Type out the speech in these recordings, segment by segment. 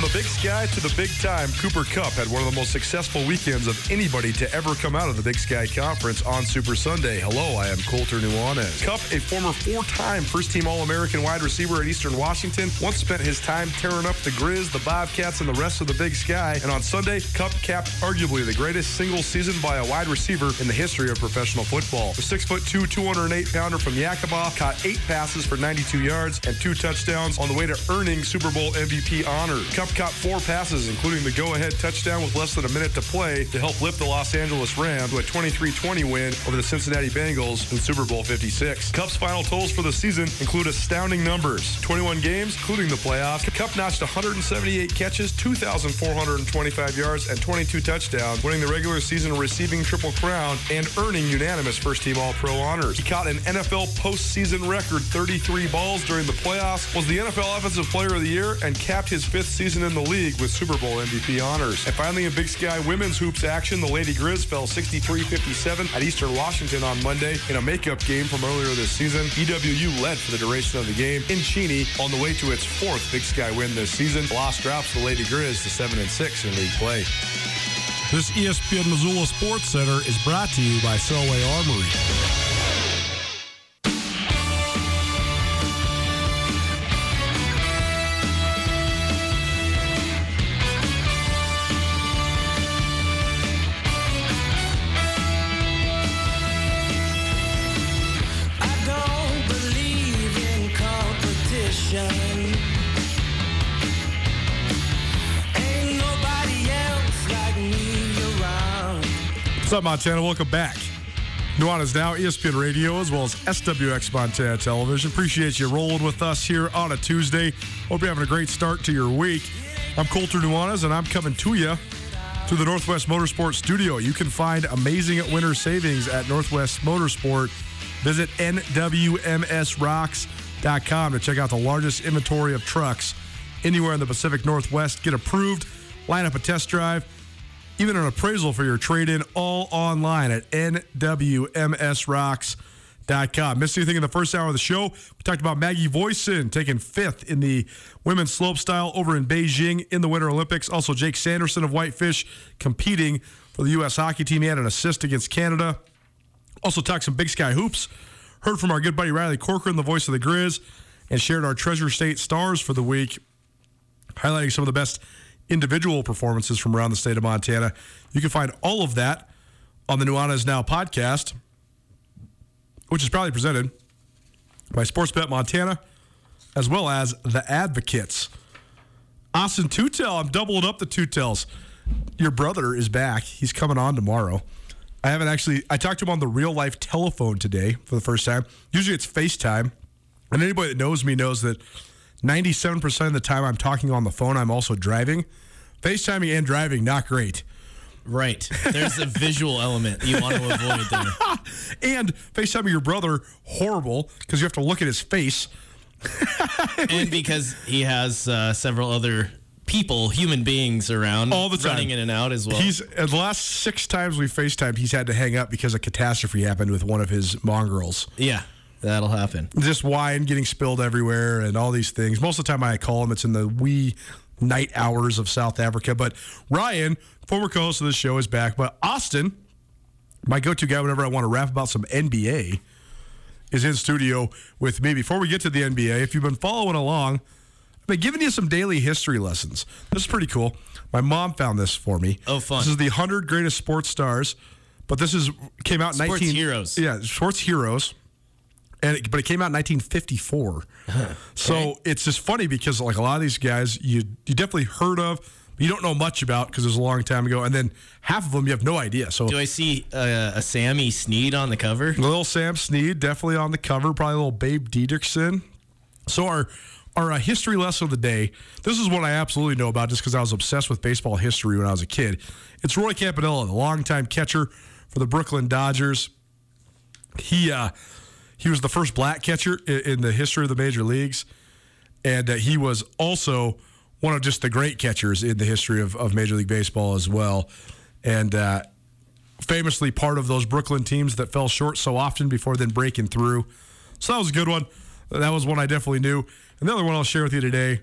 From the big sky to the big time, Cooper Kupp had one of the most successful weekends of anybody to ever come out of the Big Sky Conference on Super Sunday. Hello, I am Colter Nuanez. Kupp, a former four-time first-team All-American wide receiver at Eastern Washington, once spent his time tearing up the Grizz, the Bobcats, and the rest of the Big Sky. And on Sunday, Kupp capped arguably the greatest single season by a wide receiver in the history of professional football. The 6'2", 208-pounder from Yakima caught eight passes for 92 yards and two touchdowns on the way to earning Super Bowl MVP honors. Kupp caught four passes, including the go-ahead touchdown with less than a minute to play to help lift the Los Angeles Rams to a 23-20 win over the Cincinnati Bengals in Super Bowl 56. Kupp's final totals for the season include astounding numbers. 21 games, including the playoffs. Kupp notched 178 catches, 2,425 yards, and 22 touchdowns, winning the regular season receiving triple crown and earning unanimous first-team All-Pro honors. He caught an NFL postseason record 33 balls during the playoffs, was the NFL Offensive Player of the Year, and capped his fifth season in the league with Super Bowl MVP honors. And finally, in Big Sky women's hoops action, the Lady Grizz fell 63-57 at Eastern Washington on Monday in a makeup game from earlier this season. EWU led for the duration of the game in Cheney on the way to its fourth Big Sky win this season. Loss drops the Lady Grizz to 7 and 6 in league play. This ESPN Missoula Sports Center is brought to you by Selway Armory. Up, Montana? Welcome back. Nuanez Now, ESPN Radio, as well as SWX Montana Television. Appreciate you rolling with us here on a Tuesday. Hope you're having a great start to your week. I'm Colter Nuanez, and I'm coming to you to the Northwest Motorsport Studio. You can find amazing winter savings at Northwest Motorsport. Visit NWMSRocks.com to check out the largest inventory of trucks anywhere in the Pacific Northwest. Get approved, line up a test drive, even an appraisal for your trade in, all online at NWMSRocks.com. Missed anything in the first hour of the show? We talked about Maggie Voisin taking fifth in the women's slopestyle over in Beijing in the Winter Olympics. Also, Jake Sanderson of Whitefish competing for the U.S. hockey team. He had an assist against Canada. Also, talked some Big Sky hoops. Heard from our good buddy Riley Corcoran, the voice of the Grizz, and shared our Treasure State stars for the week, highlighting some of the best individual performances from around the state of Montana. You can find all of that on the Nuanez Now podcast, which is proudly presented by Sportsbet Montana, as well as the Advocates. Austin Tootell, I'm doubling up the Tootells. Your brother is back. He's coming on tomorrow. I haven't actually. I talked to him on the real life telephone today for the first time. Usually it's FaceTime, and anybody that knows me knows that 97% of the time I'm talking on the phone, I'm also driving. FaceTiming and driving, not great. Right. There's a visual element you want to avoid there. And FaceTiming your brother, horrible because you have to look at his face. And because he has uh, several other people, human beings around All the time. running in and out as well. He's uh, the last six times we FaceTimed, he's had to hang up because a catastrophe happened with one of his mongrels. yeah, that'll happen. Just wine getting spilled everywhere and all these things. Most of the time I call him, it's in the wee night hours of South Africa. But Ryan, former co-host of the show, is back. But Austin, my go-to guy whenever I want to rap about some NBA, is in studio with me. Before we get to the NBA, if you've been following along, I've been giving you some daily history lessons. This is pretty cool. My mom found this for me. Oh, fun. This is the 100 greatest sports stars, but this is came out in Sports 19 heroes. Yeah, sports heroes. And it, but it came out in 1954. So it's just funny because like a lot of these guys you you definitely heard of, but you don't know much about because it was a long time ago, and then half of them you have no idea. So Do I see uh, a Sammy Snead on the cover? Little Sam Snead definitely on the cover, probably a little Babe Didrikson. So our our uh, history lesson of the day. This is what I absolutely know about, just because I was obsessed with baseball history when I was a kid. It's Roy Campanella, the longtime catcher for the Brooklyn Dodgers. He uh, he was the first black catcher in, the history of the major leagues, and uh, he was also one of just the great catchers in the history of, of Major League Baseball as well. And uh, famously part of those Brooklyn teams that fell short so often before then breaking through. So that was a good one. That was one I definitely knew. And the other one I'll share with you today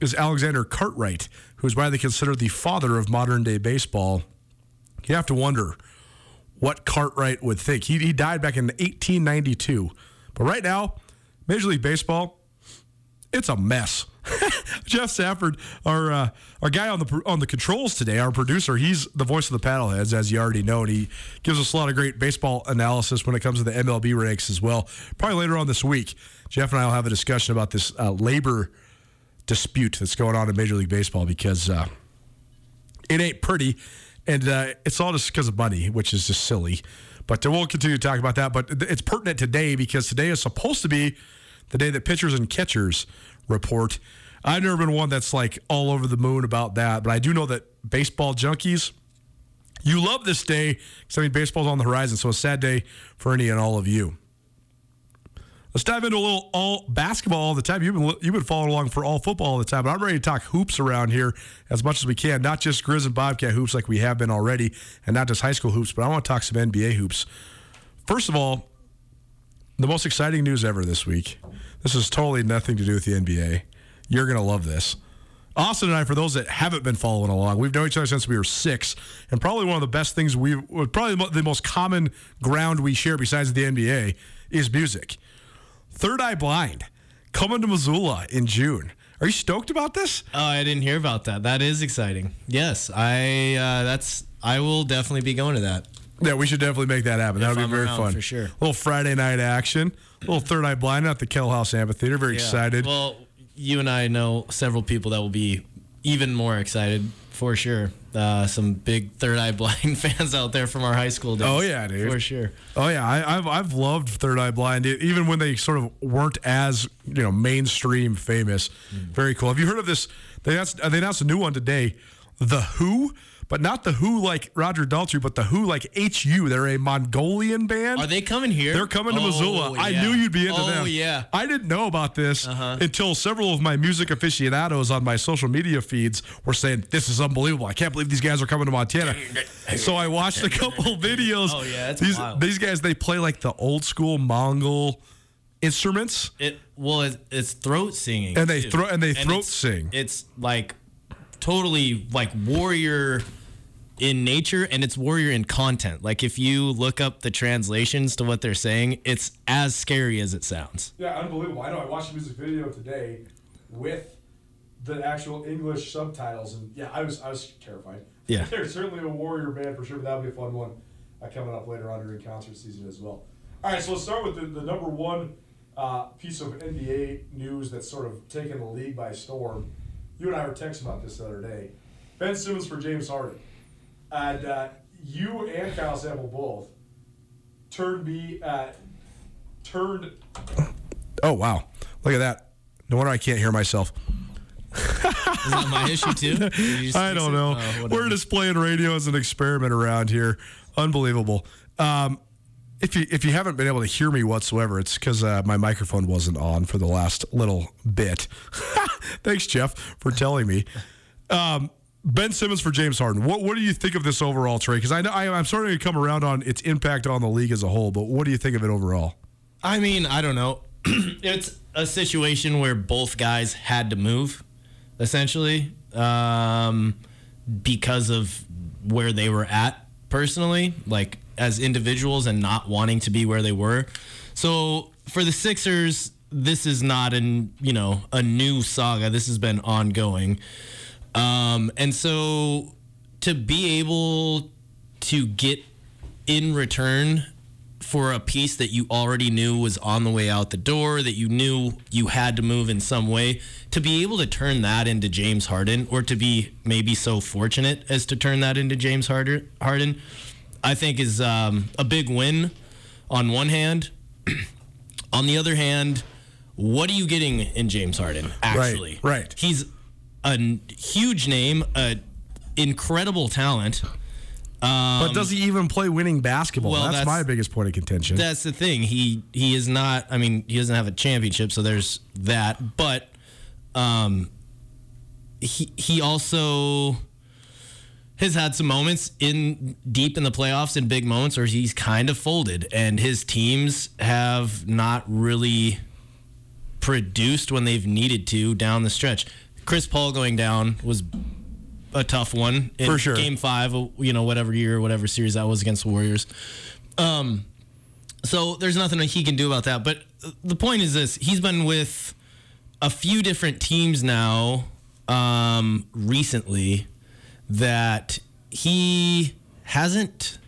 is Alexander Cartwright, who is widely considered the father of modern day baseball. You have to wonder what Cartwright would think. He, he died back in 1892. But right now, Major League Baseball, it's a mess. Jeff Safford, our uh, our guy on the on the controls today, our producer, he's the voice of the paddleheads, as you already know, and he gives us a lot of great baseball analysis when it comes to the MLB ranks as well. Probably later on this week, Jeff and I will have a discussion about this uh, labor dispute that's going on in Major League Baseball because uh, it ain't pretty, and uh, it's all just because of money, which is just silly. But uh, we'll continue to talk about that. But it's pertinent today because today is supposed to be the day that pitchers and catchers report. I've never been one that's like all over the moon about that, but I do know that baseball junkies, you love this day because I mean baseball's on the horizon, so a sad day for any and all of you. Let's dive into a little all basketball all the time. You've been you've been following along for all football all the time, but I'm ready to talk hoops around here as much as we can. Not just Grizz and Bobcat hoops like we have been already, and not just high school hoops, but I want to talk some NBA hoops. First of all, the most exciting news ever this week. This has totally nothing to do with the NBA. You're gonna love this. Austin and I, for those that haven't been following along, we've known each other since we were six, and probably one of the best things we've, probably the most common ground we share besides the NBA is music. Third Eye Blind coming to Missoula in June. Are you stoked about this? Oh, I didn't hear about that. That is exciting. Yes, I. Uh, that's. I will definitely be going to that. Yeah, we should definitely make that happen. That would be I'm very fun. for sure. A little Friday night action. A little Third Eye Blind at the Kettle House Amphitheater. Very excited. Well, you and I know several people that will be even more excited for sure. Uh, some big Third Eye Blind fans out there from our high school days. Oh, yeah, dude. for sure. Oh yeah, I, I've I've loved Third Eye Blind, even when they sort of weren't as you know mainstream famous. Very cool. Have you heard of this? They announced, they announced a new one today, The Who, but not the Who like Roger Daltrey, but the Who like HU. They're a Mongolian band. Are they coming here? They're coming to Oh, Missoula. I knew you'd be into that. oh, them. yeah. I didn't know about this uh-huh. until several of my music aficionados on my social media feeds were saying, This is unbelievable. I can't believe these guys are coming to Montana. so I watched a couple videos. Oh, yeah, it's these, wild. these guys, they play like the old school Mongol instruments. It well, it, it's throat singing, And they too. thro- and they throat it's- sing. It's like totally like warrior in nature, and it's warrior in content. Like if you look up the translations to what they're saying, it's as scary as it sounds. Yeah, unbelievable. I know. I watched a music video today with the actual English subtitles, and yeah, I was I was terrified. Yeah. they're certainly a warrior band for sure, but that'll be a fun one uh, coming up later on during concert season as well. All right, so let's start with the, the number one uh, piece of NBA news that's sort of taken the league by storm. You and I were texting about this the other day. Ben Simmons for James Harden. And uh, you and Kyle Sample both turned me, uh, turned Oh wow, look at that. No wonder I can't hear myself. Is that my issue too? Did you just I don't know. Oh. We're just playing radio as an experiment around here. Unbelievable. Um, if you if you haven't been able to hear me whatsoever, it's because uh, my microphone wasn't on for the last little bit. Thanks, Jeff, for telling me. Um, ben Simmons for James Harden. What what do you think of this overall trade? Because I know I, I'm starting to come around on its impact on the league as a whole, but what do you think of it overall? I mean, I don't know. it's a situation where both guys had to move, essentially, um, because of where they were at personally, like as individuals and not wanting to be where they were. So for the Sixers, this is not an you know a new saga. This has been ongoing, um, and so to be able to get in return for a piece that you already knew was on the way out the door, that you knew you had to move in some way, to be able to turn that into James Harden, or to be maybe so fortunate as to turn that into James Harden, I think is um, a big win on one hand. on the other hand, what are you getting in James Harden, actually? right. He's a huge name, a incredible talent. but does he even play winning basketball? well, that's, that's- my biggest point of contention. That's the thing. He he is not. I mean, he doesn't have a championship, so there's that. But um, he he also has had some moments in deep in the playoffs in big moments where he's kind of folded, and his teams have not really produced when they've needed to down the stretch. Chris Paul going down was a tough one in For sure. Game five, you know, whatever year, whatever series that was against the Warriors. Um, so there's nothing that he can do about that. But the point is this: he's been with a few different teams now um, recently that he hasn't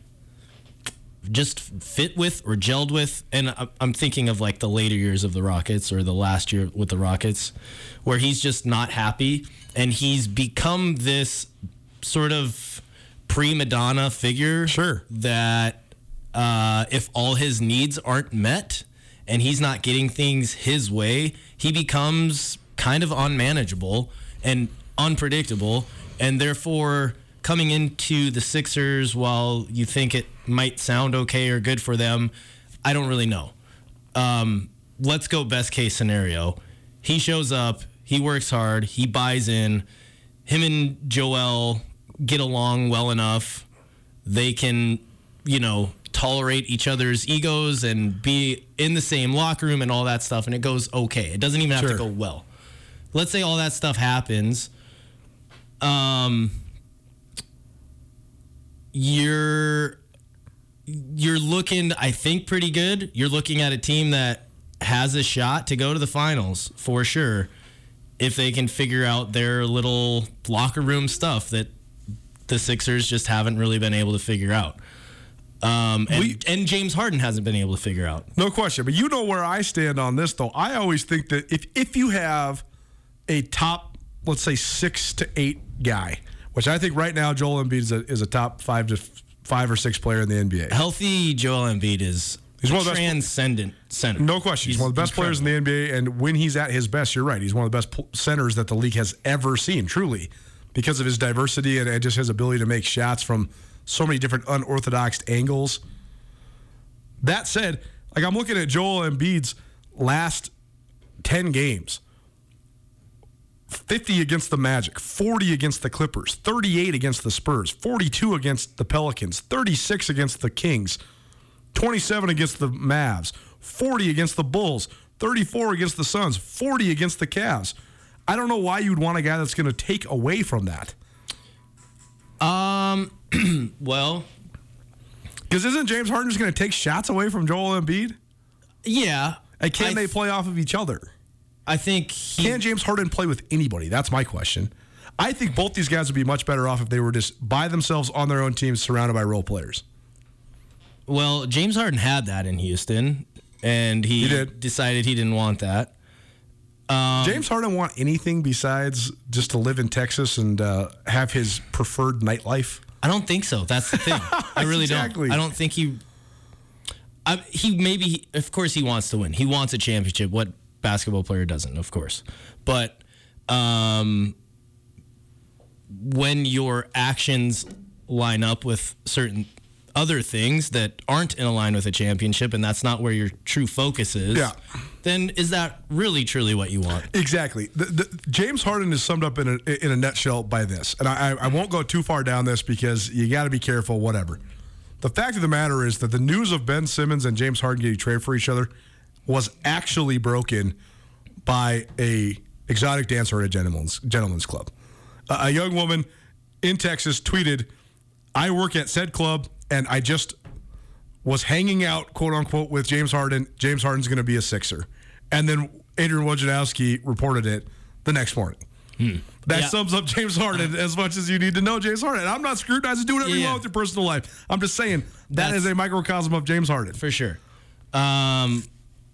just fit with or gelled with. And I'm thinking of like the later years of the Rockets or the last year with the Rockets, where he's just not happy and he's become this sort of prima donna figure. Sure. That uh, if all his needs aren't met and he's not getting things his way, he becomes kind of unmanageable and unpredictable. And therefore, coming into the Sixers, while you think it might sound okay or good for them, I don't really know. Um, let's go best case scenario. He shows up, he works hard, he buys in. Him and Joel get along well enough. They can, you know, tolerate each other's egos and be in the same locker room and all that stuff, and it goes okay. It doesn't even have Sure. to go well. Let's say all that stuff happens. Um, you're you're looking, I think, pretty good. You're looking at a team that has a shot to go to the finals for sure if they can figure out their little locker room stuff that the Sixers just haven't really been able to figure out. Um, and, We- and James Harden hasn't been able to figure out. No question. But you know where I stand on this, though. I always think that if if you have a top, let's say six to eight guy, which I think right now Joel Embiid is a, is a top five to f- five or six player in the NBA. Healthy Joel Embiid is He's one of the best- transcendent center. No question. He's, one of the best players in the NBA, and when he's at his best, you're right. He's one of the best pl- centers that the league has ever seen, truly, because of his diversity and, and just his ability to make shots from so many different unorthodox angles. That said, like I'm looking at Joel Embiid's last 10 games. 50 against the Magic, 40 against the Clippers, 38 against the Spurs, 42 against the Pelicans, 36 against the Kings, 27 against the Mavs, 40 against the Bulls, 34 against the Suns, 40 against the Cavs. I don't know why you'd want a guy that's going to take away from that. Um, Well, Because isn't James Harden just going to take shots away from Joel Embiid? yeah. And can I, they play off of each other? I think he, Can James Harden play with anybody? That's my question. I think both these guys would be much better off if they were just by themselves on their own teams, surrounded by role players. Well, James Harden had that in Houston. and he, He did. decided he didn't want that. Um, James Harden want anything besides just to live in Texas and uh, have his preferred nightlife? I don't think so. That's the thing. I really Exactly. don't. I don't think he. I, he maybe, of course, he wants to win. He wants a championship. What basketball player doesn't? Of course, but um, when your actions line up with certain other things that aren't in line with a championship, and that's not where your true focus is, Yeah. then is that really truly what you want? Exactly. The, the, James Harden is summed up in a, in a nutshell by this, and I, I won't go too far down this because you got to be careful. Whatever. The fact of the matter is that the news of Ben Simmons and James Harden getting traded for each other was actually broken by a exotic dancer at a gentleman's gentleman's club. A, a young woman in Texas tweeted, "I work at said club, and I just was hanging out, quote unquote, with James Harden. James Harden's going to be a Sixer. And then Adrian Wojnarowski reported it the next morning. That Yeah. sums up James Harden as much as you need to know James Harden. I'm not scrutinizing, do whatever you want with your personal life. I'm just saying that That's- is a microcosm of James Harden. for sure. Um,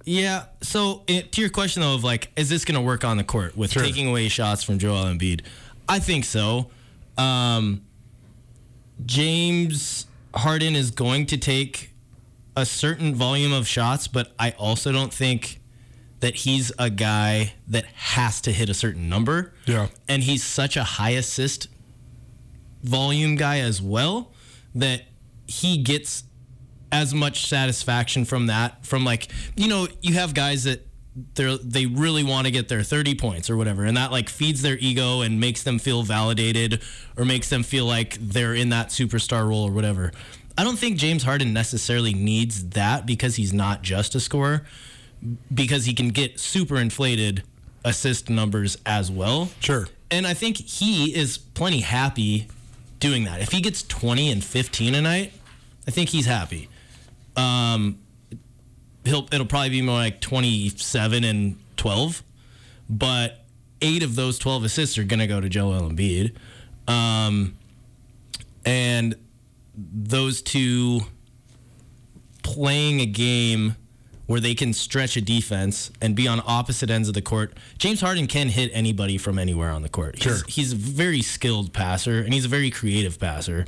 yeah. So it, to your question though, of like, is this going to work on the court with Sure. taking away shots from Joel Embiid? I think so. Um, James Harden is going to take a certain volume of shots, but I also don't think that he's a guy that has to hit a certain number. Yeah. And he's such a high assist volume guy as well that he gets as much satisfaction from that from like you know you have guys that they they really want to get their 30 points or whatever and that like feeds their ego and makes them feel validated or makes them feel like they're in that superstar role or whatever i don't think james harden necessarily needs that because he's not just a scorer because he can get super inflated assist numbers as well Sure. and I think he is plenty happy doing that. If he gets 20 and 15 a night, I think he's happy. Um, he'll it'll probably be more like 27 and 12, but eight of those 12 assists are gonna go to Joel Embiid, um, and those two playing a game where they can stretch a defense and be on opposite ends of the court. James Harden can hit anybody from anywhere on the court. He's, he's a very skilled passer and he's a very creative passer.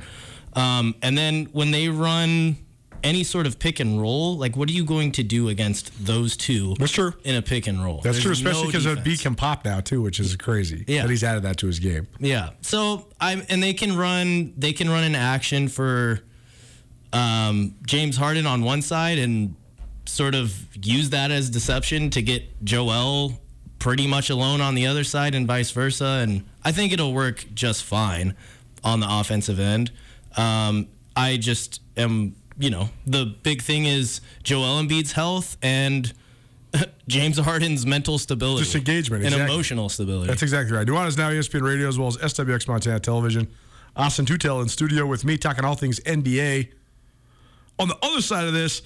Um, and then when they run any sort of pick and roll, like what are you going to do against those two That's true. in a pick and roll? That's true, especially because defense. B can pop now too, which is crazy. Yeah. that he's added that to his game. Yeah. So I'm and they can run they can run an action for um, James Harden on one side and sort of use that as deception to get Joel pretty much alone on the other side and vice versa. And I think it'll work just fine on the offensive end. Um, I just am, you know, the big thing is Joel Embiid's health and James Harden's mental stability, Just engagement, and exactly. emotional stability. That's exactly right. Nuanez now E ESPN Radio as well as SWX Montana Television. Austin Tootell in studio with me talking all things NBA. On the other side of this,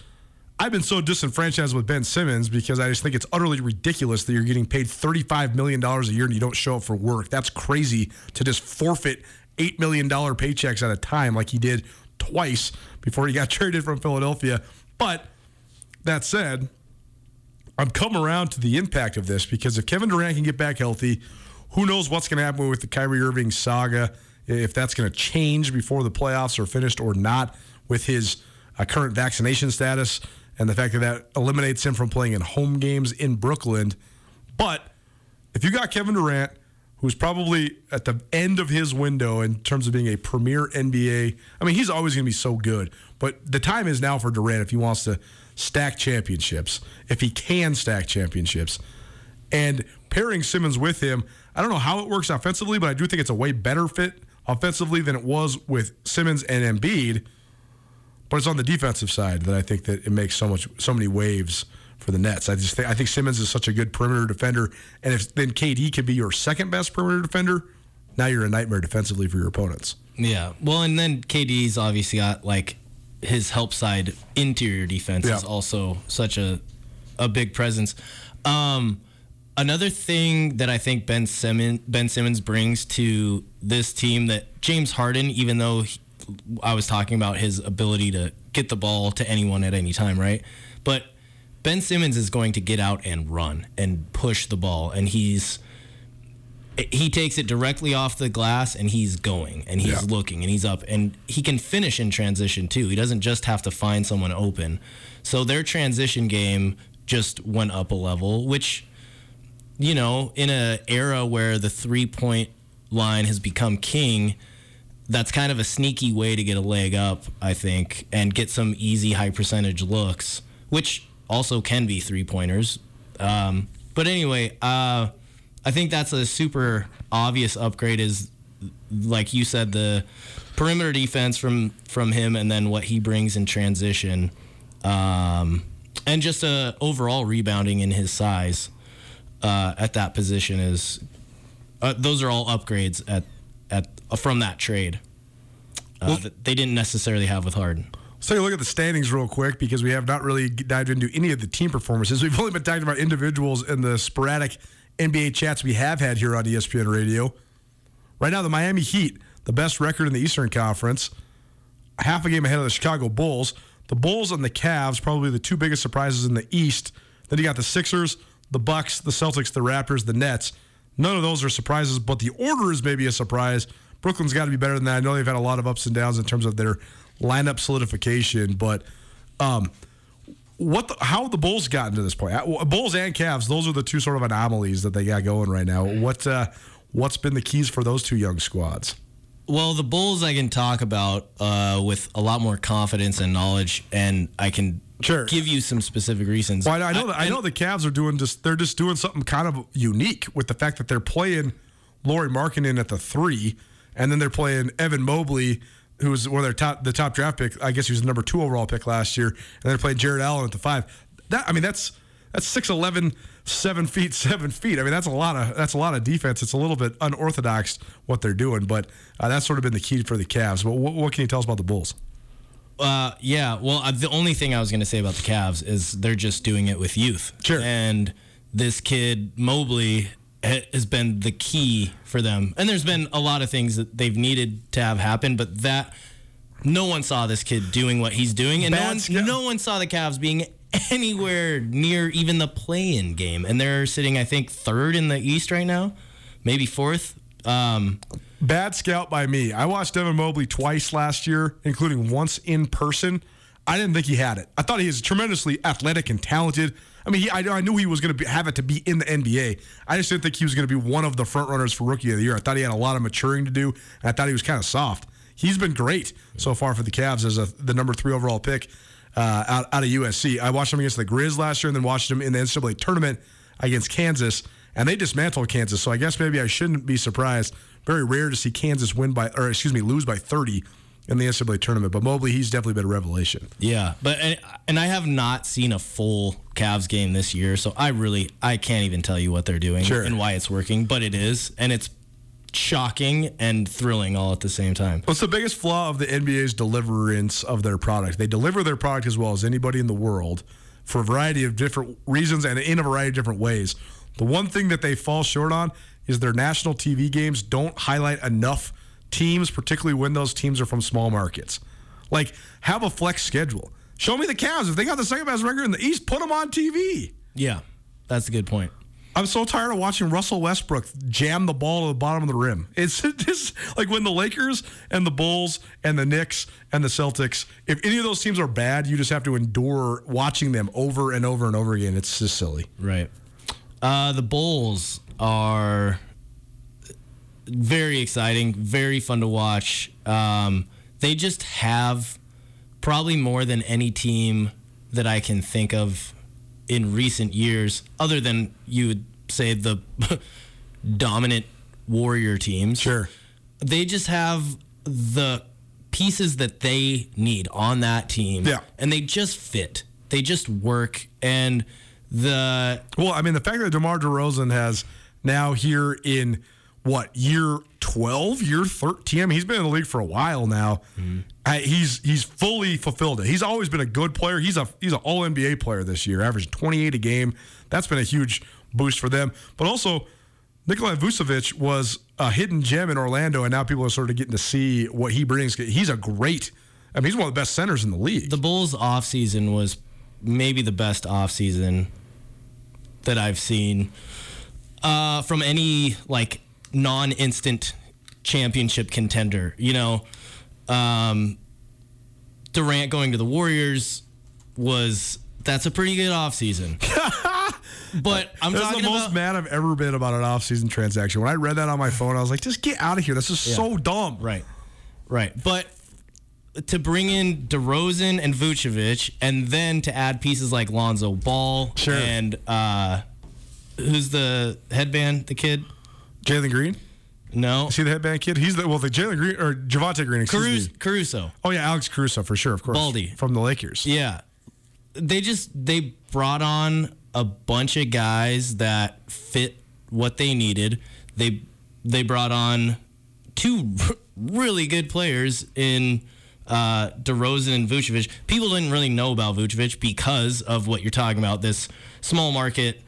I've been so disenfranchised with Ben Simmons because I just think it's utterly ridiculous that you're getting paid $35 million a year and you don't show up for work. That's crazy to just forfeit $8 million paychecks at a time like he did twice before he got traded from Philadelphia. But that said, I'm come around to the impact of this because if Kevin Durant can get back healthy, who knows what's going to happen with the Kyrie Irving saga, if that's going to change before the playoffs are finished or not with his uh, current vaccination status and the fact that that eliminates him from playing in home games in Brooklyn. But if you got Kevin Durant, who's probably at the end of his window in terms of being a premier NBA, I mean, he's always going to be so good. But the time is now for Durant if he wants to stack championships, if he can stack championships. And pairing Simmons with him, I don't know how it works offensively, but I do think it's a way better fit offensively than it was with Simmons and Embiid. But it's on the defensive side that I think that it makes so much, so many waves for the Nets. I just think I think Simmons is such a good perimeter defender, and if then KD can be your second best perimeter defender, now you're a nightmare defensively for your opponents. Yeah. Well, and then KD's obviously got like his help side interior defense is also such a a big presence. Um, another thing that I think Ben Simmons Ben Simmons brings to this team that James Harden, even though he, I was talking about his ability to get the ball to anyone at any time, right? But Ben Simmons is going to get out and run and push the ball, and he's he takes it directly off the glass and he's going and he's Yeah. looking and he's up and he can finish in transition too. He doesn't just have to find someone open. So their transition game just went up a level, which you know, in an era where the three point line has become king, that's kind of a sneaky way to get a leg up, I think, and get some easy high percentage looks, which also can be three pointers. Um, but anyway, uh, I think that's a super obvious upgrade. Is like you said, the perimeter defense from from him, and then what he brings in transition, um, and just uh, overall rebounding in his size uh, at that position is. Uh, those are all upgrades at at uh, from that trade uh, that they didn't necessarily have with Harden. Let's take a look at the standings real quick because we have not really dived into any of the team performances. We've only been talking about individuals in the sporadic NBA chats we have had here on ESPN Radio. Right now, the Miami Heat, the best record in the Eastern Conference, half a game ahead of the Chicago Bulls. The Bulls and the Cavs, probably the two biggest surprises in the East. Then you got the Sixers, the Bucks, the Celtics, the Raptors, the Nets. None of those are surprises, but the order is maybe a surprise. Brooklyn's got to be better than that. I know they've had a lot of ups and downs in terms of their lineup solidification, but um, what the, how have the Bulls gotten to this point? Uh, Bulls and Cavs, those are the two sort of anomalies that they got going right now. What uh, what's been the keys for those two young squads? Well, the Bulls I can talk about uh, with a lot more confidence and knowledge, and I can Sure. give you some specific reasons. Well, I know that, I know the Cavs are doing just they're just doing something kind of unique with the fact that they're playing Lauri Markkanen at the three, and then they're playing Evan Mobley, who's one of their top the top draft pick. I guess he was the number two overall pick last year, and they're playing Jarrett Allen at the five. That I mean that's that's 6'11", 7 feet, seven feet. I mean that's a lot of that's a lot of defense. It's a little bit unorthodox what they're doing, but uh, that's sort of been the key for the Cavs. But what, what can you tell us about the Bulls? Uh, yeah. Well, uh, the only thing I was going to say about the Cavs is they're just doing it with youth. Sure. And this kid Mobley has been the key for them. And there's been a lot of things that they've needed to have happen, but that no one saw this kid doing what he's doing, and no one, scout- no one saw the Cavs being anywhere near even the play-in game. And they're sitting, I think, third in the East right now, maybe fourth. Um, Bad scout by me. I watched Evan Mobley twice last year, including once in person. I didn't think he had it. I thought he was tremendously athletic and talented. I mean, he, I, I knew he was going to have it to be in the NBA. I just didn't think he was going to be one of the front runners for Rookie of the Year. I thought he had a lot of maturing to do, and I thought he was kind of soft. He's been great so far for the Cavs as a, the number three overall pick uh, out, out of USC. I watched him against the Grizz last year, and then watched him in the NCAA tournament against Kansas, and they dismantled Kansas. So I guess maybe I shouldn't be surprised. Very rare to see Kansas win by, or excuse me, lose by 30 in the NCAA tournament. But Mobley, he's definitely been a revelation. Yeah, but and, and I have not seen a full Cavs game this year, so I really I can't even tell you what they're doing Sure. and why it's working, but it is, and it's shocking and thrilling all at the same time. What's the biggest flaw of the NBA's deliverance of their product? They deliver their product as well as anybody in the world for a variety of different reasons and in a variety of different ways. The one thing that they fall short on is their national TV games don't highlight enough teams, particularly when those teams are from small markets. Like, have a flex schedule. Show me the Cavs. If they got the second best record in the East, put them on TV. Yeah, that's a good point. I'm so tired of watching Russell Westbrook jam the ball to the bottom of the rim. It's just like when the Lakers and the Bulls and the Knicks and the Celtics, if any of those teams are bad, you just have to endure watching them over and over and over again. It's just silly. Right. Uh, the Bulls are very exciting, very fun to watch. Um, they just have probably more than any team that I can think of in recent years, other than you would say the dominant Warrior teams. Sure. They just have the pieces that they need on that team. Yeah. And they just fit. They just work. And the Well, I mean, the fact that DeMar DeRozan has now here in what year twelve, year thirteen. I mean, he's been in the league for a while now. I, he's he's fully fulfilled it. He's always been a good player. He's a he's an All NBA player this year, averaging twenty eight a game. That's been a huge boost for them. But also, Nikolai Vucevic was a hidden gem in Orlando, and now people are sort of getting to see what he brings. He's a great. I mean, he's one of the best centers in the league. the Bulls offseason was maybe the best offseason that I've seen uh, from any like non-instant championship contender. You know, um, Durant going to the Warriors was that's a pretty good offseason. but I'm That's the most about mad I've ever been about an offseason transaction. When I read that on my phone, I was like, just get out of here. This is so dumb. Right. Right. But to bring in DeRozan and Vucevic and then to add pieces like Lonzo Ball Sure. and uh who's the headband, the kid? Jalen Green? No. See the headband kid? He's the, well, the Jalen Green, or Javonte Green, excuse Caruso, me. Caruso. Oh, yeah, Alex Caruso, for sure, of course. Baldy. From the Lakers. Yeah. They just they brought on a bunch of guys that fit what they needed. They they brought on two really good players in uh, DeRozan and Vucevic. People didn't really know about Vucevic because of what you're talking about. This small market,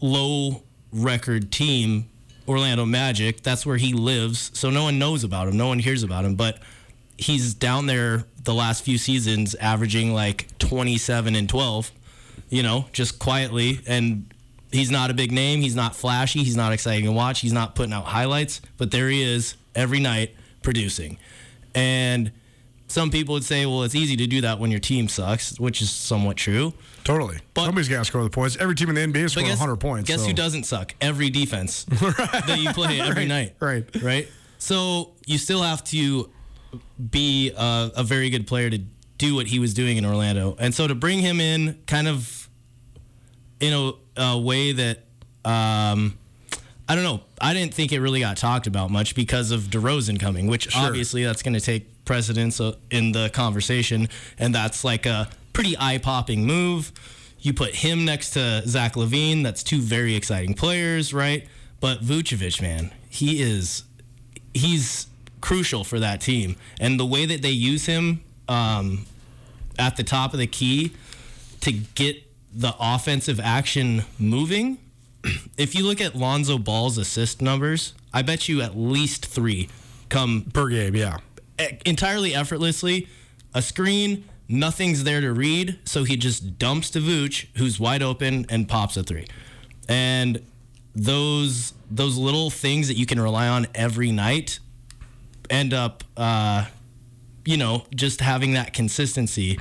low record team, Orlando Magic. That's where he lives. So no one knows about him. No one hears about him. But he's down there the last few seasons, averaging like 27 and 12. You know, just quietly and. He's not a big name. He's not flashy. He's not exciting to watch. He's not putting out highlights, but there he is every night producing. And some people would say, well, it's easy to do that when your team sucks, which is somewhat true. Totally. But- Somebody's got to score the points. Every team in the NBA scoring guess, 100 points. guess so. who doesn't suck? Every defense that you play every night. right. Right. So you still have to be a, a very good player to do what he was doing in Orlando. And so to bring him in kind of in a, a way that um, I don't know. I didn't think it really got talked about much because of DeRozan coming, which obviously that's going to take precedence uh, in the conversation, and that's like a pretty eye-popping move. You put him next to Zach LaVine. That's two very exciting players, right? But Vucevic, man, he is he's crucial for that team, and the way that they use him um, at the top of the key to get the offensive action moving. If you look at Lonzo Ball's assist numbers, I bet you at least three come Per game, yeah. entirely effortlessly. A screen, nothing's there to read, so he just dumps to Vooch, who's wide open, and pops a three. And those those little things that you can rely on every night end up, uh, you know, just having that consistency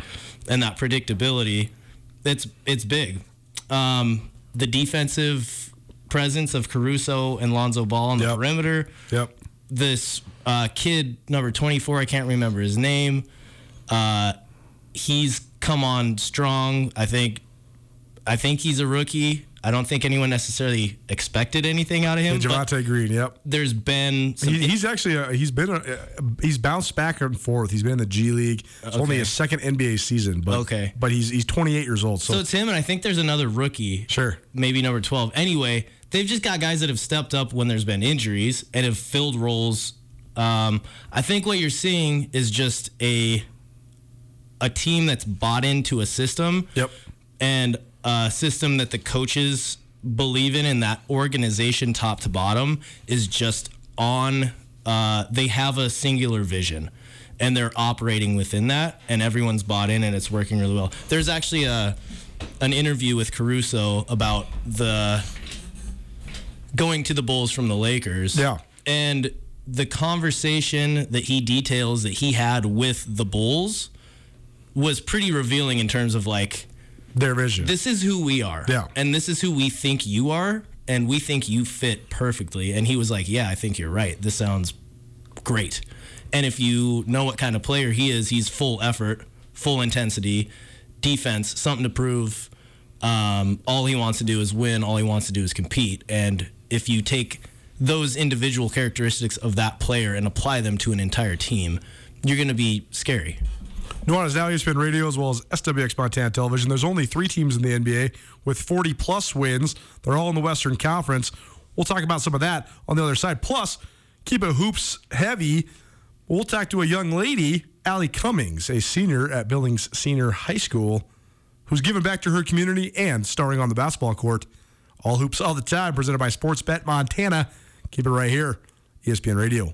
and that predictability. It's it's big. Um, the defensive presence of Caruso and Lonzo Ball on the Yep. perimeter Yep. this uh, kid number 24 i can't remember his name uh, he's come on strong i think i think he's a rookie i don't think anyone necessarily expected anything out of him but Javonte Green, yep. there's been some He, he's actually uh, he's been uh, he's bounced back and forth. He's been in the G League. It's only Okay. his second NBA season, but Okay. but he's he's 28 years old. So, so it's him and i think there's another rookie Sure. maybe number 12 anyway they've just got guys that have stepped up when there's been injuries and have filled roles um, i think what you're seeing is just a a team that's bought into a system Yep. and a system that the coaches believe in and that organization top to bottom is just on uh, they have a singular vision and they're operating within that and everyone's bought in and it's working really well there's actually a an interview with caruso about the going to the bulls from the lakers Yeah. and the conversation that he details that he had with the bulls was pretty revealing in terms of like their vision. this is who we are. Yeah. And this is who we think you are. And we think you fit perfectly. And he was like, Yeah, I think you're right. This sounds great. And if you know what kind of player he is, he's full effort, full intensity, defense, something to prove. Um, all he wants to do is win. All he wants to do is compete. And if you take those individual characteristics of that player and apply them to an entire team, you're going to be scary. Nuanez now E ESPN Radio as well as SWX Montana Television. There's only three teams in the NBA with 40 plus wins. They're all in the Western Conference. We'll talk about some of that on the other side. Plus, keep it hoops heavy. We'll talk to a young lady, Allie Cummings, a senior at Billings Senior High School, who's giving back to her community and starring on the basketball court. All hoops all the time, presented by Sportsbet Montana. Keep it right here, ESPN Radio.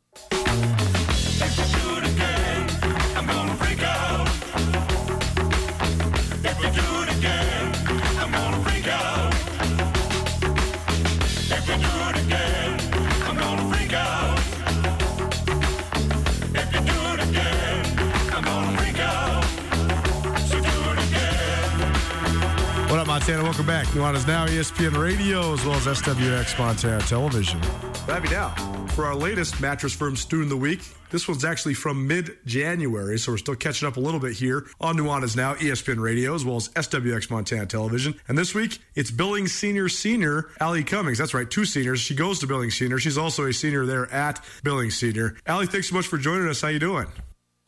What Montana? Welcome back. Nuanez Now, E ESPN Radio, as well as SWX Montana Television. Happy now for our latest Mattress Firm Student of the Week. This one's actually from mid January, so we're still catching up a little bit here on Nuanez Now, ESPN Radio, as well as SWX Montana Television. And this week, it's Billings Senior Senior, Allie Cummings. That's right, two seniors. She goes to Billings Senior. She's also a senior there at Billings Senior. Allie, thanks so much for joining us. How you doing?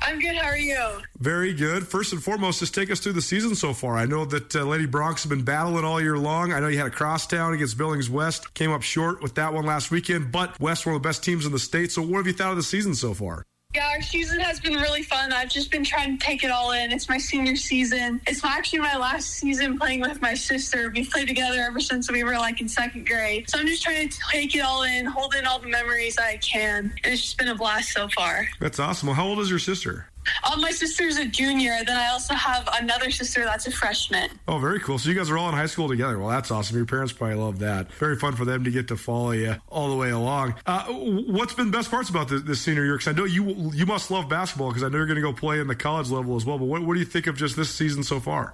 I'm good. How are you? Very good. First and foremost, just take us through the season so far. I know that uh, Lady Broncs have been battling all year long. I know you had a crosstown against Billings West, came up short with that one last weekend, but West, one of the best teams in the state. So, what have you thought of the season so far? Yeah, our season has been really fun. I've just been trying to take it all in. It's my senior season. It's actually my last season playing with my sister. We've played together ever since we were like in second grade. So I'm just trying to take it all in, hold in all the memories I can. And it's just been a blast so far. That's awesome. Well, how old is your sister? Um, my sister's a junior. Then I also have another sister that's a freshman. Oh, very cool. So you guys are all in high school together. Well, that's awesome. Your parents probably love that. Very fun for them to get to follow you all the way along. Uh, what's been best parts about this, this senior year? Because I know you you must love basketball because I know you're going to go play in the college level as well. But what, what do you think of just this season so far?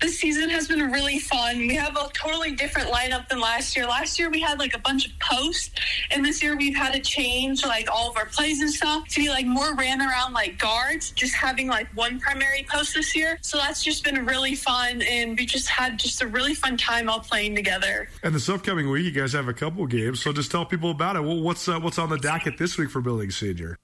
This season has been really fun. We have a totally different lineup than last year. Last year we had like a bunch of posts, and this year we've had to change like all of our plays and stuff to be like more ran around like guards, just having like one primary post this year. So that's just been really fun, and we just had just a really fun time all playing together. And this upcoming week, you guys have a couple games. So just tell people about it. Well, what's uh, what's on the docket this week for Billings Senior?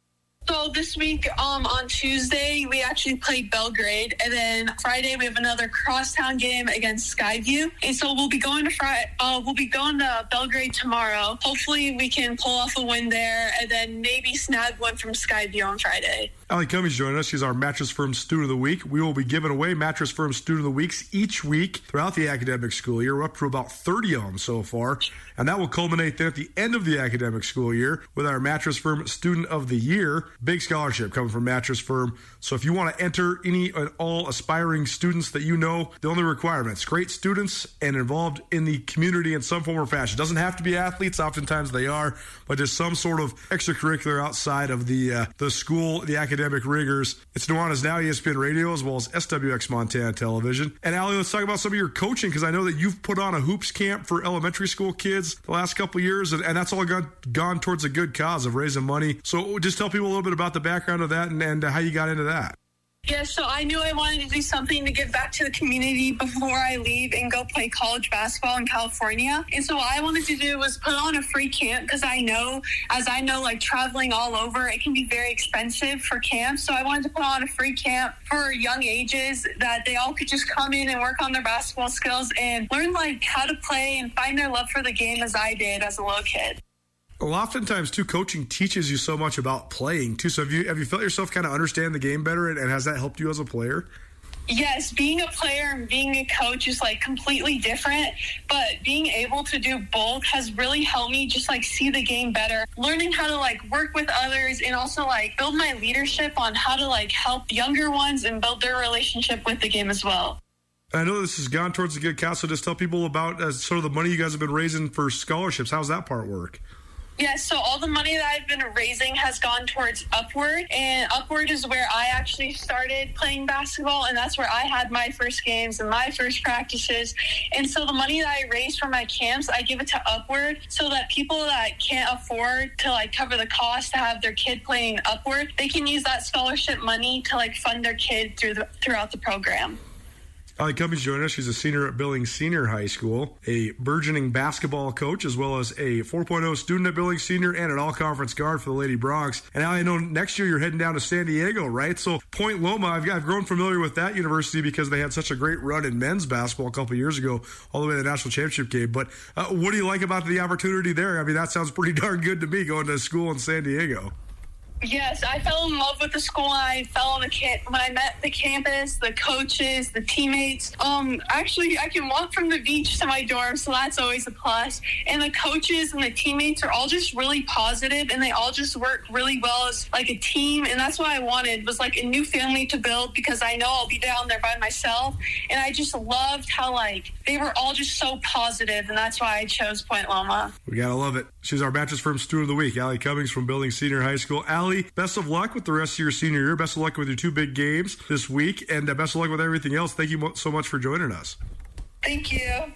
So this week, um, on Tuesday, we actually play Belgrade, and then Friday we have another crosstown game against Skyview. And so we'll be going to Fri- uh, we'll be going to Belgrade tomorrow. Hopefully, we can pull off a win there, and then maybe snag one from Skyview on Friday. Allie Cummings joining us. She's our Mattress Firm Student of the Week. We will be giving away Mattress Firm Student of the Weeks each week throughout the academic school year. We're up to about 30 of them so far. And that will culminate then at the end of the academic school year with our Mattress Firm Student of the Year. Big scholarship coming from Mattress Firm. So if you want to enter any and all aspiring students that you know, the only requirements great students and involved in the community in some form or fashion. Doesn't have to be athletes, oftentimes they are, but just some sort of extracurricular outside of the uh, the school, the academic rigors. It's Nuanez Now ESPN Radio as well as SWX Montana Television. And Allie, let's talk about some of your coaching because I know that you've put on a hoops camp for elementary school kids the last couple years, and, and that's all gone, gone towards a good cause of raising money. So just tell people a little bit about the background of that and, and how you got into that. Yeah, so I knew I wanted to do something to give back to the community before I leave and go play college basketball in California. And so what I wanted to do was put on a free camp because I know, as I know, like traveling all over, it can be very expensive for camps. So I wanted to put on a free camp for young ages that they all could just come in and work on their basketball skills and learn like how to play and find their love for the game as I did as a little kid. Well, oftentimes too, coaching teaches you so much about playing too. So have you have you felt yourself kind of understand the game better, and, and has that helped you as a player? Yes, being a player and being a coach is like completely different, but being able to do both has really helped me just like see the game better, learning how to like work with others and also like build my leadership on how to like help younger ones and build their relationship with the game as well. I know this has gone towards a good cause, so just tell people about uh, sort of the money you guys have been raising for scholarships. How's that part work? Yeah, so all the money that I've been raising has gone towards Upward, and Upward is where I actually started playing basketball, and that's where I had my first games and my first practices. And so the money that I raise for my camps, I give it to Upward so that people that can't afford to like cover the cost to have their kid playing Upward, they can use that scholarship money to like fund their kid through the, throughout the program. Allie Cummings joined us. She's a senior at Billings Senior High School, a burgeoning basketball coach, as well as a 4.0 student at Billings Senior and an all conference guard for the Lady Broncs. And I know next year you're heading down to San Diego, right? So, Point Loma, I've, I've grown familiar with that university because they had such a great run in men's basketball a couple years ago, all the way to the national championship game. But uh, what do you like about the opportunity there? I mean, that sounds pretty darn good to me going to school in San Diego. Yes, I fell in love with the school. I fell on the kit when I met the campus, the coaches, the teammates. Um, actually, I can walk from the beach to my dorm, so that's always a plus. And the coaches and the teammates are all just really positive, and they all just work really well as like a team. And that's what I wanted was like a new family to build because I know I'll be down there by myself. And I just loved how like they were all just so positive, and that's why I chose Point Loma. We gotta love it. She's our Mattress Firm Student of the Week, Allie Cummings from Billings Senior High School. Allie, best of luck with the rest of your senior year. Best of luck with your two big games this week, and uh, best of luck with everything else. Thank you so much for joining us. Thank you.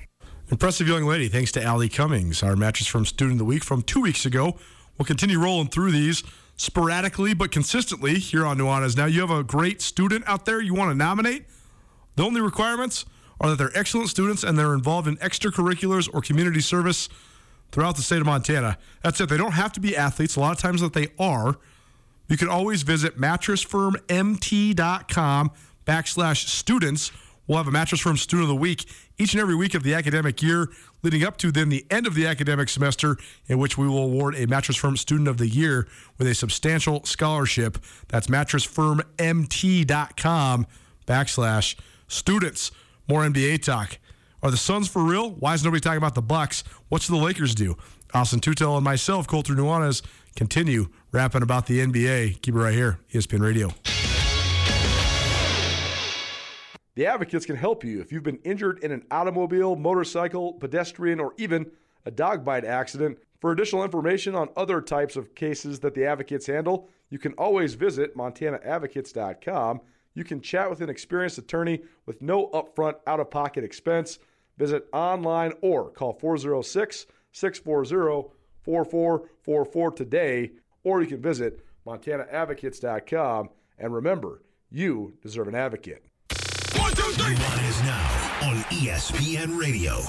Impressive young lady. Thanks to Allie Cummings, our Mattress Firm Student of the Week from two weeks ago. We'll continue rolling through these sporadically but consistently here on Nuanez. Now, you have a great student out there you want to nominate. The only requirements are that they're excellent students and they're involved in extracurriculars or community service throughout the state of Montana. That's it. They don't have to be athletes. A lot of times that they are. You can always visit mattressfirmmt.com backslash students. We'll have a Mattress Firm Student of the Week each and every week of the academic year, leading up to then the end of the academic semester, in which we will award a Mattress Firm Student of the Year with a substantial scholarship. That's mattressfirmmt.com backslash students. More NBA talk. Are the Suns for real? Why is nobody talking about the Bucks? What should the Lakers do? Austin Tootell and myself, Colter Nuanez, continue rapping about the NBA. Keep it right here, ESPN Radio. The Advocates can help you if you've been injured in an automobile, motorcycle, pedestrian, or even a dog bite accident. For additional information on other types of cases that the Advocates handle, you can always visit montanaadvocates.com. You can chat with an experienced attorney with no upfront out of pocket expense. Visit online or call 406 640 4444 today, or you can visit montanaadvocates.com. And remember, you deserve an advocate. Nuanez now on ESPN Radio.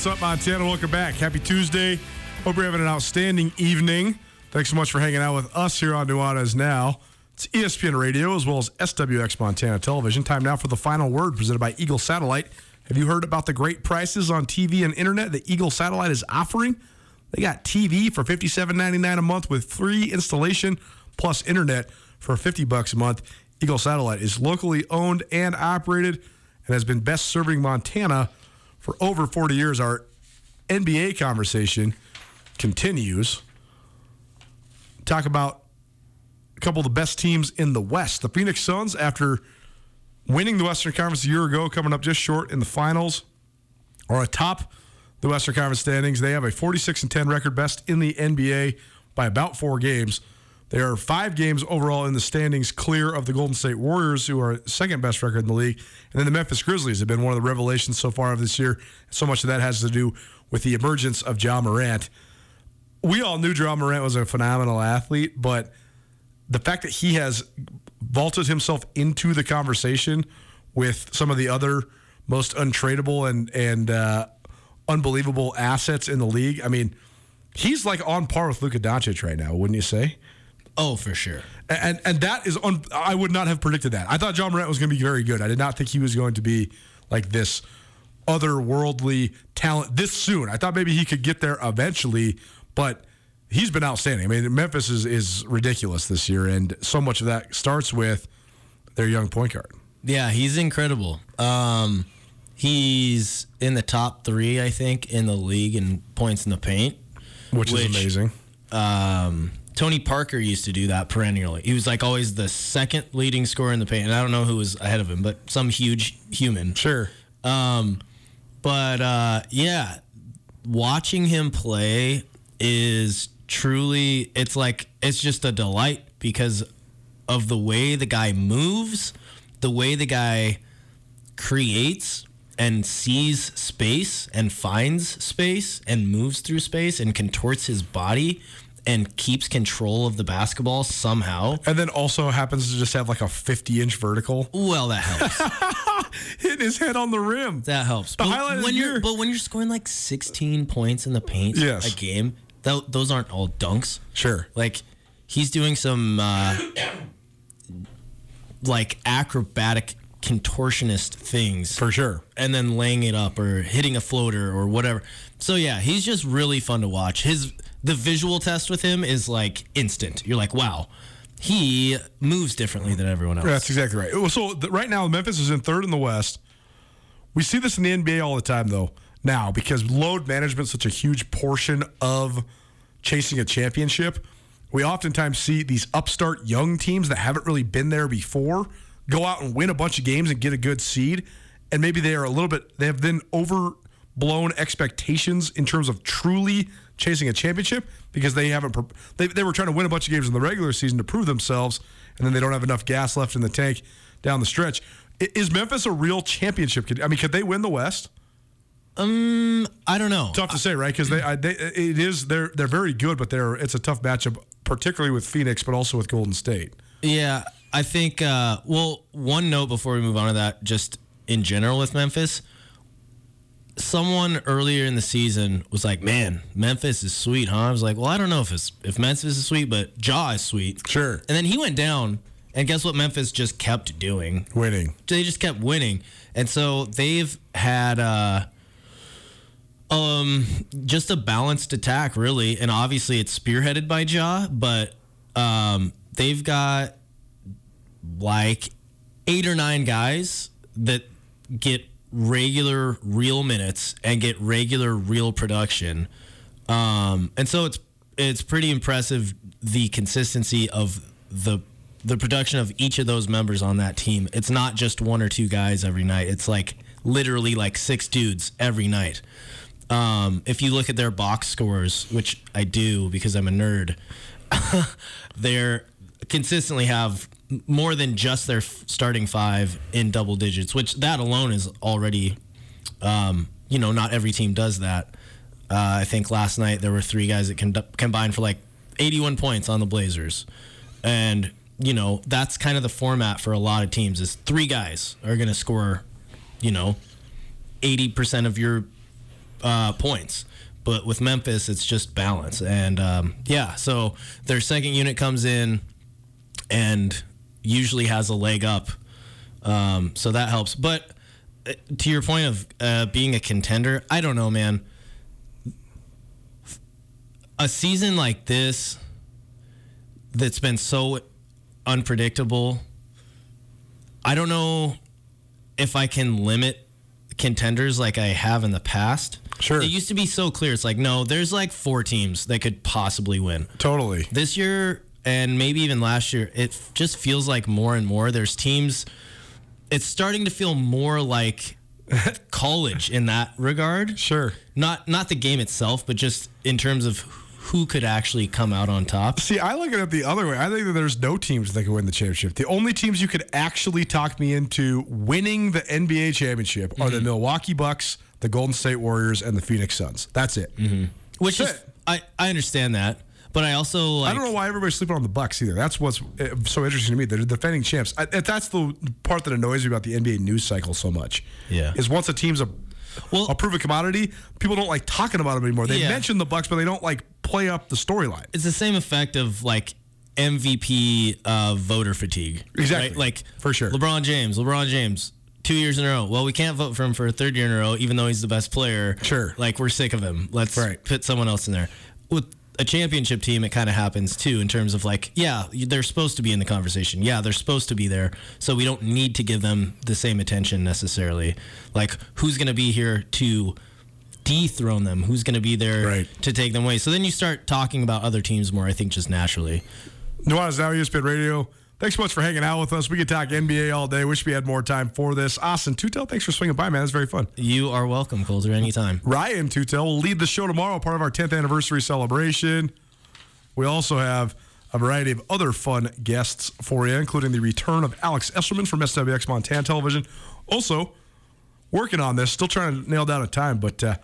What's up, Montana? Welcome back. Happy Tuesday. Hope you're having an outstanding evening. Thanks so much for hanging out with us here on Nuanez Now. It's ESPN Radio as well as SWX Montana Television. Time now for the final word presented by Eagle Satellite. Have you heard about the great prices on TV and internet that Eagle Satellite is offering? They got TV for $57.99 a month with free installation plus internet for 50 bucks a month. Eagle Satellite is locally owned and operated and has been best serving Montana for over 40 years. Our NBA conversation continues. Talk about a couple of the best teams in the West. The Phoenix Suns, after winning the Western Conference a year ago, coming up just short in the finals, are atop the Western Conference standings. They have a 46 and 10 record, best in the NBA by about four games. They are five games overall in the standings, clear of the Golden State Warriors, who are second best record in the league. And then the Memphis Grizzlies have been one of the revelations so far of this year. So much of that has to do with the emergence of Ja Morant. We all knew Ja Morant was a phenomenal athlete, but the fact that he has vaulted himself into the conversation with some of the other most untradeable and and uh, unbelievable assets in the league. I mean, he's like on par with Luka Doncic right now, wouldn't you say? Oh, for sure. And and that is on. I would not have predicted that. I thought Ja Morant was going to be very good. I did not think he was going to be like this otherworldly talent this soon. I thought maybe he could get there eventually, but he's been outstanding. I mean, Memphis is is ridiculous this year, and so much of that starts with their young point guard. Yeah, he's incredible. Um, he's in the top three, I think, in the league in points in the paint. which, Which- is amazing. Um, Tony Parker used to do that perennially. He was like always the second leading scorer in the paint, and I don't know who was ahead of him, but some huge human. Sure. Um, but uh, yeah, watching him play is truly it's like it's just a delight because of the way the guy moves, the way the guy creates and sees space and finds space and moves through space and contorts his body and keeps control of the basketball somehow. And then also happens to just have like a 50 inch vertical. Well, that helps. Hitting his head on the rim. That helps. The but highlight when you're but when you're scoring like 16 points in the paint Yes. a game, th- those aren't all dunks. Sure. Like he's doing some uh, like acrobatic contortionist things For sure. and then laying it up or hitting a floater or whatever. So yeah, he's just really fun to watch. His the visual test with him is like instant. You're like, wow, he moves differently than everyone else. Yeah, That's exactly right. So right now, Memphis is in third in the West. We see this in the NBA all the time, though, now because load management is such a huge portion of chasing a championship. We oftentimes see these upstart young teams that haven't really been there before go out and win a bunch of games and get a good seed. And maybe they are a little bit, they have then overblown expectations in terms of truly chasing a championship because they haven't, they, they were trying to win a bunch of games in the regular season to prove themselves. And then they don't have enough gas left in the tank down the stretch. Is Memphis a real championship? I mean, could they win the West? um I don't know. Tough to say, right? Because they, I, they, it is they're they're very good, but they're it's a tough matchup, particularly with Phoenix, but also with Golden State. Yeah, I think. Uh, well, one note before we move on to that, just in general with Memphis. Someone earlier in the season was like, "Man, Memphis is sweet, huh?" I was like, "Well, I don't know if it's if Memphis is sweet, but Ja is sweet." Sure. And then he went down, and guess what? Memphis just kept doing. Winning. They just kept winning, and so they've had uh, um just a balanced attack, really, and obviously it's spearheaded by Ja, but um they've got like eight or nine guys that get regular real minutes and get regular real production. Um, and so it's it's pretty impressive the consistency of the the production of each of those members on that team. It's not just one or two guys every night. It's like literally like six dudes every night. Um, if you look at their box scores, which I do because I'm a nerd, they're consistently have more than just their f- starting five in double digits, which that alone is already, um, you know, not every team does that. Uh, I think last night there were three guys that con- combined for like 81 points on the Blazers, and you know that's kind of the format for a lot of teams. Is three guys are going to score, you know, 80 percent of your uh, points. But with Memphis, it's just balance. And um, yeah, so their second unit comes in and usually has a leg up. Um, so that helps. But uh, to your point of uh, being a contender, I don't know, man. A season like this that's been so unpredictable, I don't know if I can limit contenders like I have in the past. Sure. It used to be so clear. It's like, no, there's like four teams that could possibly win. Totally. This year and maybe even last year, it just feels like more and more there's teams. It's starting to feel more like college in that regard. Sure. Not not the game itself, but just in terms of who could actually come out on top. See, I look at it the other way. I think that there's no teams that can win the championship. The only teams you could actually talk me into winning the NBA championship are Mm-hmm. the Milwaukee Bucks, the Golden State Warriors, and the Phoenix Suns. That's it. Which That's is it. I I understand that, but I also like I don't know why everybody's sleeping on the Bucks either. That's what's uh, so interesting to me. They're defending champs. I, that's the part that annoys me about the NBA news cycle so much. Yeah. is once a team's a Well- a proven commodity, people don't like talking about them anymore. They Yeah. mention the Bucks, but they don't like play up the storyline. it's the same effect of like MVP uh, voter fatigue. Exactly. right? Like For sure. LeBron James, LeBron James, two years in a row. Well, we can't vote for him for a third year in a row, even though he's the best player. Sure. Like we're sick of him. Let's Right. put someone else in there. With a championship team, it kind of happens too in terms of like, yeah, they're supposed to be in the conversation. Yeah, they're supposed to be there. So we don't need to give them the same attention necessarily. Like, who's going to be here to dethrone them? Who's going to be there Right. to take them away? So then you start talking about other teams more, I think, just naturally. Nuanez Now, ESPN Radio. Thanks so much for hanging out with us. We could talk NBA all day. Wish we had more time for this. Austin Tootell, thanks for swinging by, man. That's very fun. You are welcome, Colter, anytime. Ryan Tootell will lead the show tomorrow, part of our 10th anniversary celebration. We also have a variety of other fun guests for you, including the return of Alex Esselman from SWX Montana Television. Also, working on this, still trying to nail down a time, but uh,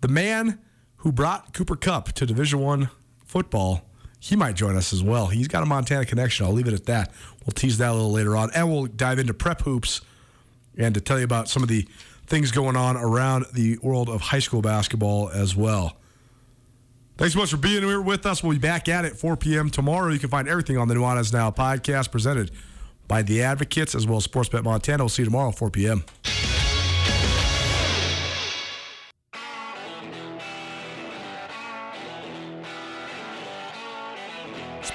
the man who brought Cooper Kupp to Division One football, he might join us as well. He's got a Montana connection. I'll leave it at that. We'll tease that a little later on, and we'll dive into prep hoops and to tell you about some of the things going on around the world of high school basketball as well. Thanks so much for being here with us. We'll be back at it 4 p.m. tomorrow. You can find everything on the Nuanez Now podcast presented by the Advocates as well as Sportsbet Montana. We'll see you tomorrow 4 p.m.